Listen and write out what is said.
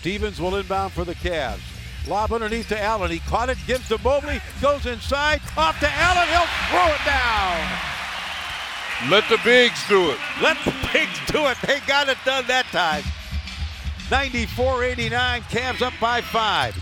Stevens will inbound for the Cavs. Lob underneath to Allen. He caught it, gives to Mobley, goes inside, off to Allen. He'll throw it down. Let the bigs do it. Let the bigs do it. They got it done that time. 94 89, Cavs up by five.